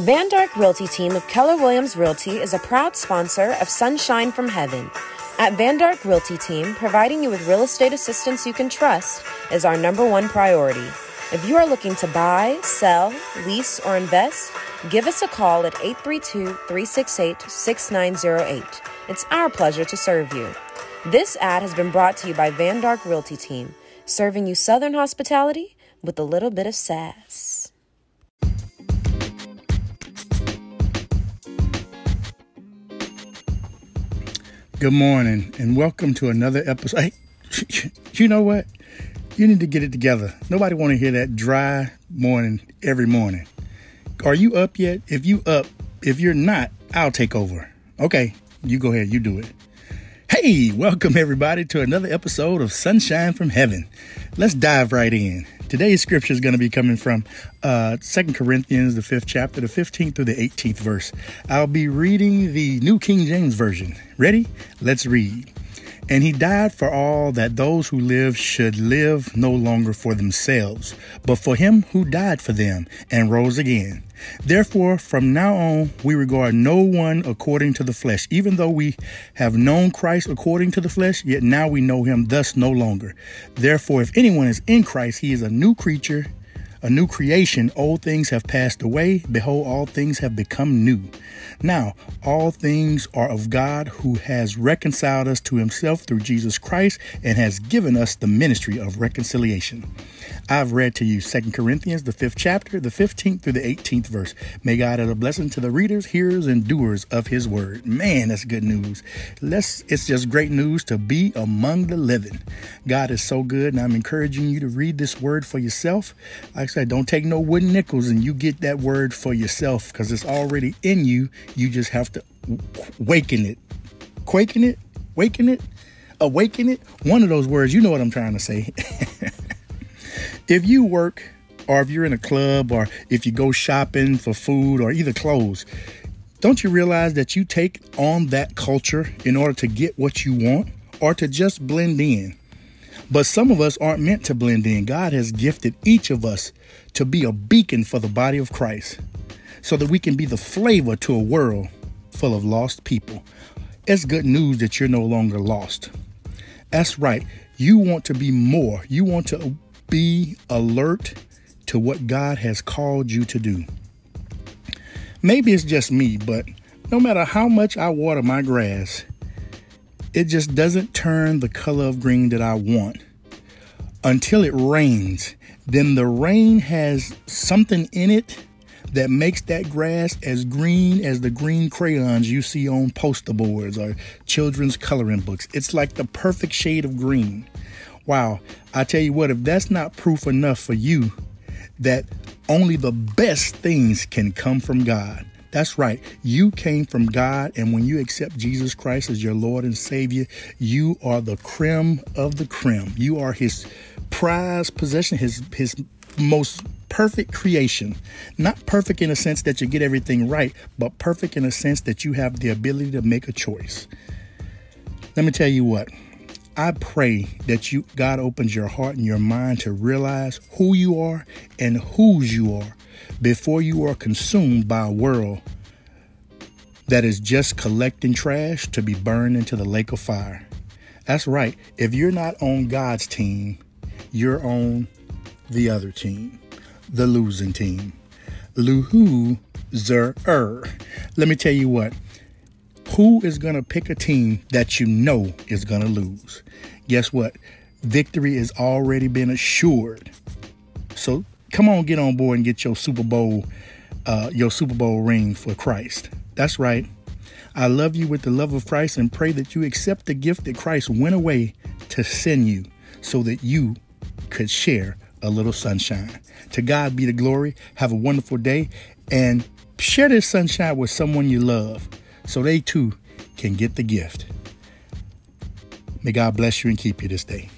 Van Dark Realty Team of Keller Williams Realty is a proud sponsor of Sunshine from Heaven. At Van Dark Realty Team, providing you with real estate assistance you can trust is our number one priority. If you are looking to buy, sell, lease, or invest, give us a call at 832 368 6908. It's our pleasure to serve you. This ad has been brought to you by Van Dark Realty Team, serving you Southern hospitality with a little bit of sass. Good morning and welcome to another episode. Hey, you know what? You need to get it together. Nobody want to hear that dry morning every morning. Are you up yet? If you up, if you're not, I'll take over. Okay, you go ahead, you do it. Hey, welcome everybody to another episode of Sunshine from Heaven. Let's dive right in. Today's scripture is going to be coming from uh, 2 Corinthians, the fifth chapter, the 15th through the 18th verse. I'll be reading the New King James Version. Ready? Let's read. And he died for all that those who live should live no longer for themselves, but for him who died for them and rose again. Therefore, from now on, we regard no one according to the flesh. Even though we have known Christ according to the flesh, yet now we know him thus no longer. Therefore, if anyone is in Christ, he is a new creature a new creation, old things have passed away. Behold, all things have become new. Now, all things are of God who has reconciled us to himself through Jesus Christ and has given us the ministry of reconciliation. I've read to you 2 Corinthians, the fifth chapter, the 15th through the 18th verse. May God add a blessing to the readers, hearers, and doers of his word. Man, that's good news. Let's, it's just great news to be among the living. God is so good, and I'm encouraging you to read this word for yourself. Like I said, don't take no wooden nickels and you get that word for yourself because it's already in you. You just have to waken it. Quaking it? Waken it? Awaken it? One of those words, you know what I'm trying to say. If you work or if you're in a club or if you go shopping for food or either clothes, don't you realize that you take on that culture in order to get what you want or to just blend in? But some of us aren't meant to blend in. God has gifted each of us to be a beacon for the body of Christ so that we can be the flavor to a world full of lost people. It's good news that you're no longer lost. That's right. You want to be more. You want to be alert to what God has called you to do. Maybe it's just me, but no matter how much I water my grass, it just doesn't turn the color of green that I want until it rains. Then the rain has something in it that makes that grass as green as the green crayons you see on poster boards or children's coloring books. It's like the perfect shade of green. Wow. I tell you what, if that's not proof enough for you that only the best things can come from God. That's right. You came from God, and when you accept Jesus Christ as your Lord and Savior, you are the creme of the creme. You are His prized possession, His His most perfect creation. Not perfect in a sense that you get everything right, but perfect in a sense that you have the ability to make a choice. Let me tell you what. I pray that you God opens your heart and your mind to realize who you are and whose you are before you are consumed by a world that is just collecting trash to be burned into the lake of fire. That's right. If you're not on God's team, you're on the other team, the losing team. Luhu Zer. Let me tell you what, who is going to pick a team that you know is going to lose? Guess what? Victory has already been assured. So come on, get on board and get your Super Bowl, uh, your Super Bowl ring for Christ. That's right. I love you with the love of Christ and pray that you accept the gift that Christ went away to send you so that you could share a little sunshine. To God be the glory. Have a wonderful day and share this sunshine with someone you love so they too can get the gift. May God bless you and keep you this day.